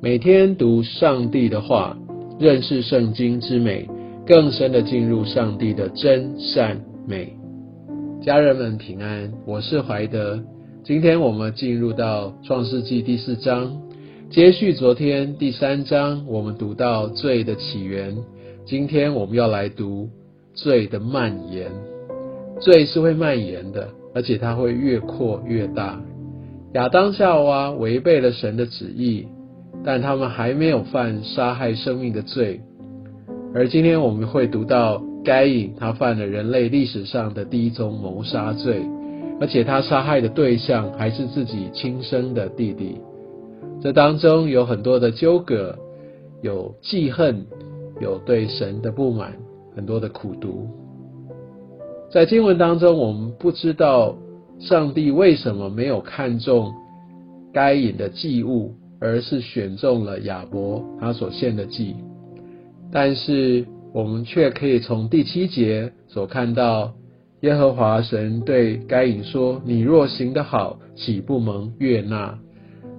每天读上帝的话，认识圣经之美，更深的进入上帝的真善美。家人们平安，我是怀德。今天我们进入到创世纪第四章，接续昨天第三章，我们读到罪的起源。今天我们要来读罪的蔓延。罪是会蔓延的，而且它会越扩越大。亚当夏娃违背了神的旨意，但他们还没有犯杀害生命的罪。而今天我们会读到该隐，他犯了人类历史上的第一宗谋杀罪，而且他杀害的对象还是自己亲生的弟弟。这当中有很多的纠葛，有记恨，有对神的不满，很多的苦读。在经文当中，我们不知道上帝为什么没有看中该隐的祭物，而是选中了亚伯他所献的祭。但是我们却可以从第七节所看到，耶和华神对该隐说：“你若行得好，岂不蒙悦纳？”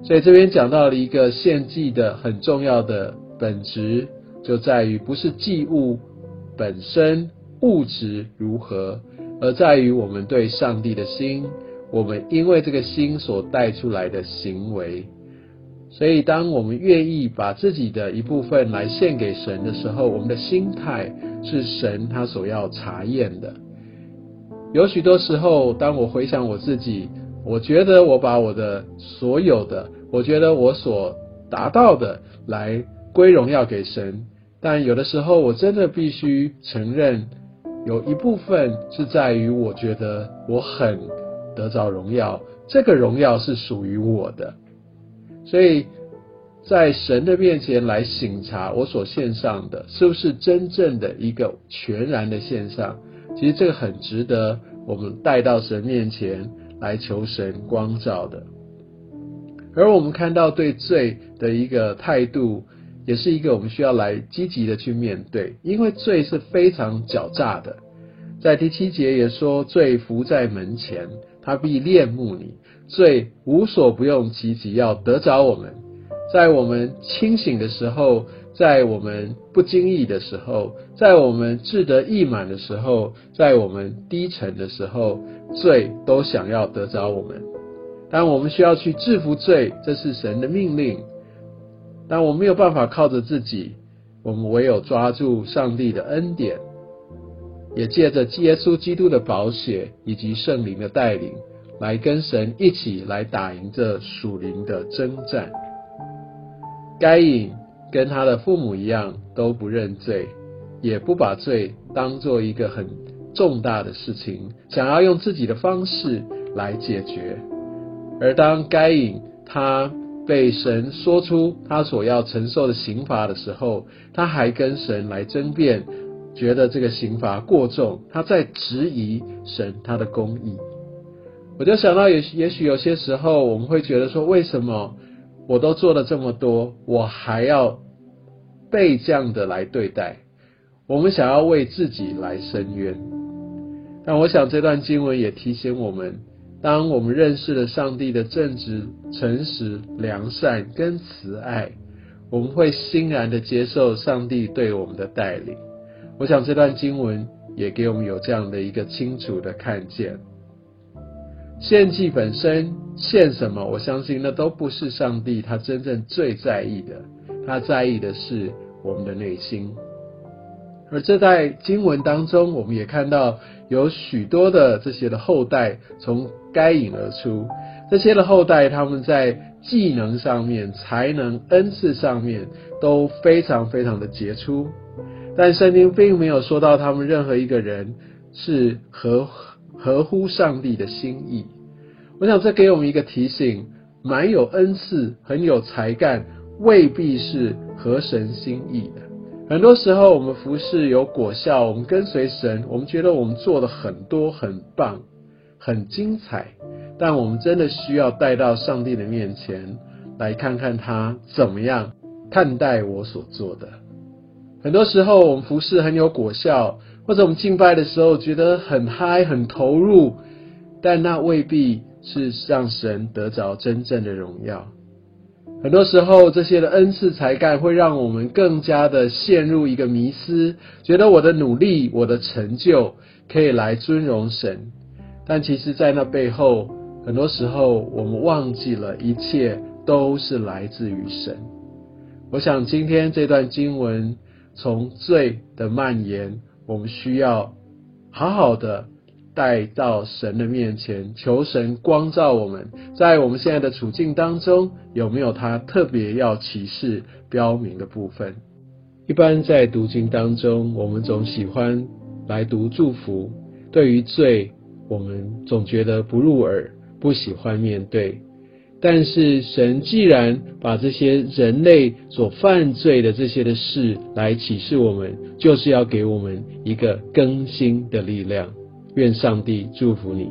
所以这边讲到了一个献祭的很重要的本质，就在于不是祭物本身。物质如何，而在于我们对上帝的心，我们因为这个心所带出来的行为。所以，当我们愿意把自己的一部分来献给神的时候，我们的心态是神他所要查验的。有许多时候，当我回想我自己，我觉得我把我的所有的，我觉得我所达到的来归荣耀给神，但有的时候，我真的必须承认。有一部分是在于，我觉得我很得着荣耀，这个荣耀是属于我的，所以在神的面前来省察我所献上的是不是真正的一个全然的献上。其实这个很值得我们带到神面前来求神光照的。而我们看到对罪的一个态度。也是一个我们需要来积极的去面对，因为罪是非常狡诈的。在第七节也说，罪伏在门前，他必恋慕你。罪无所不用其极，要得着我们。在我们清醒的时候，在我们不经意的时候，在我们志得意满的时候，在我们低沉的时候，罪都想要得着我们。但我们需要去制服罪，这是神的命令。但我没有办法靠着自己，我们唯有抓住上帝的恩典，也借着耶稣基督的宝血以及圣灵的带领，来跟神一起来打赢这属灵的征战。该隐跟他的父母一样，都不认罪，也不把罪当做一个很重大的事情，想要用自己的方式来解决。而当该隐他。被神说出他所要承受的刑罚的时候，他还跟神来争辩，觉得这个刑罚过重，他在质疑神他的公义。我就想到，也也许有些时候我们会觉得说，为什么我都做了这么多，我还要被这样的来对待？我们想要为自己来伸冤，但我想这段经文也提醒我们。当我们认识了上帝的正直、诚实、良善跟慈爱，我们会欣然的接受上帝对我们的带领。我想这段经文也给我们有这样的一个清楚的看见。献祭本身献什么，我相信那都不是上帝他真正最在意的，他在意的是我们的内心。而这在经文当中，我们也看到有许多的这些的后代从该隐而出。这些的后代，他们在技能上面、才能、恩赐上面都非常非常的杰出。但圣经并没有说到他们任何一个人是合合乎上帝的心意。我想这给我们一个提醒：蛮有恩赐、很有才干，未必是合神心意的。很多时候，我们服侍有果效，我们跟随神，我们觉得我们做的很多很棒、很精彩，但我们真的需要带到上帝的面前，来看看他怎么样看待我所做的。很多时候，我们服侍很有果效，或者我们敬拜的时候觉得很嗨、很投入，但那未必是让神得着真正的荣耀。很多时候，这些的恩赐才干会让我们更加的陷入一个迷思，觉得我的努力、我的成就可以来尊荣神。但其实，在那背后，很多时候我们忘记了一切都是来自于神。我想今天这段经文从罪的蔓延，我们需要好好的。带到神的面前，求神光照我们，在我们现在的处境当中，有没有他特别要启示标明的部分？一般在读经当中，我们总喜欢来读祝福。对于罪，我们总觉得不入耳，不喜欢面对。但是神既然把这些人类所犯罪的这些的事来启示我们，就是要给我们一个更新的力量。愿上帝祝福你。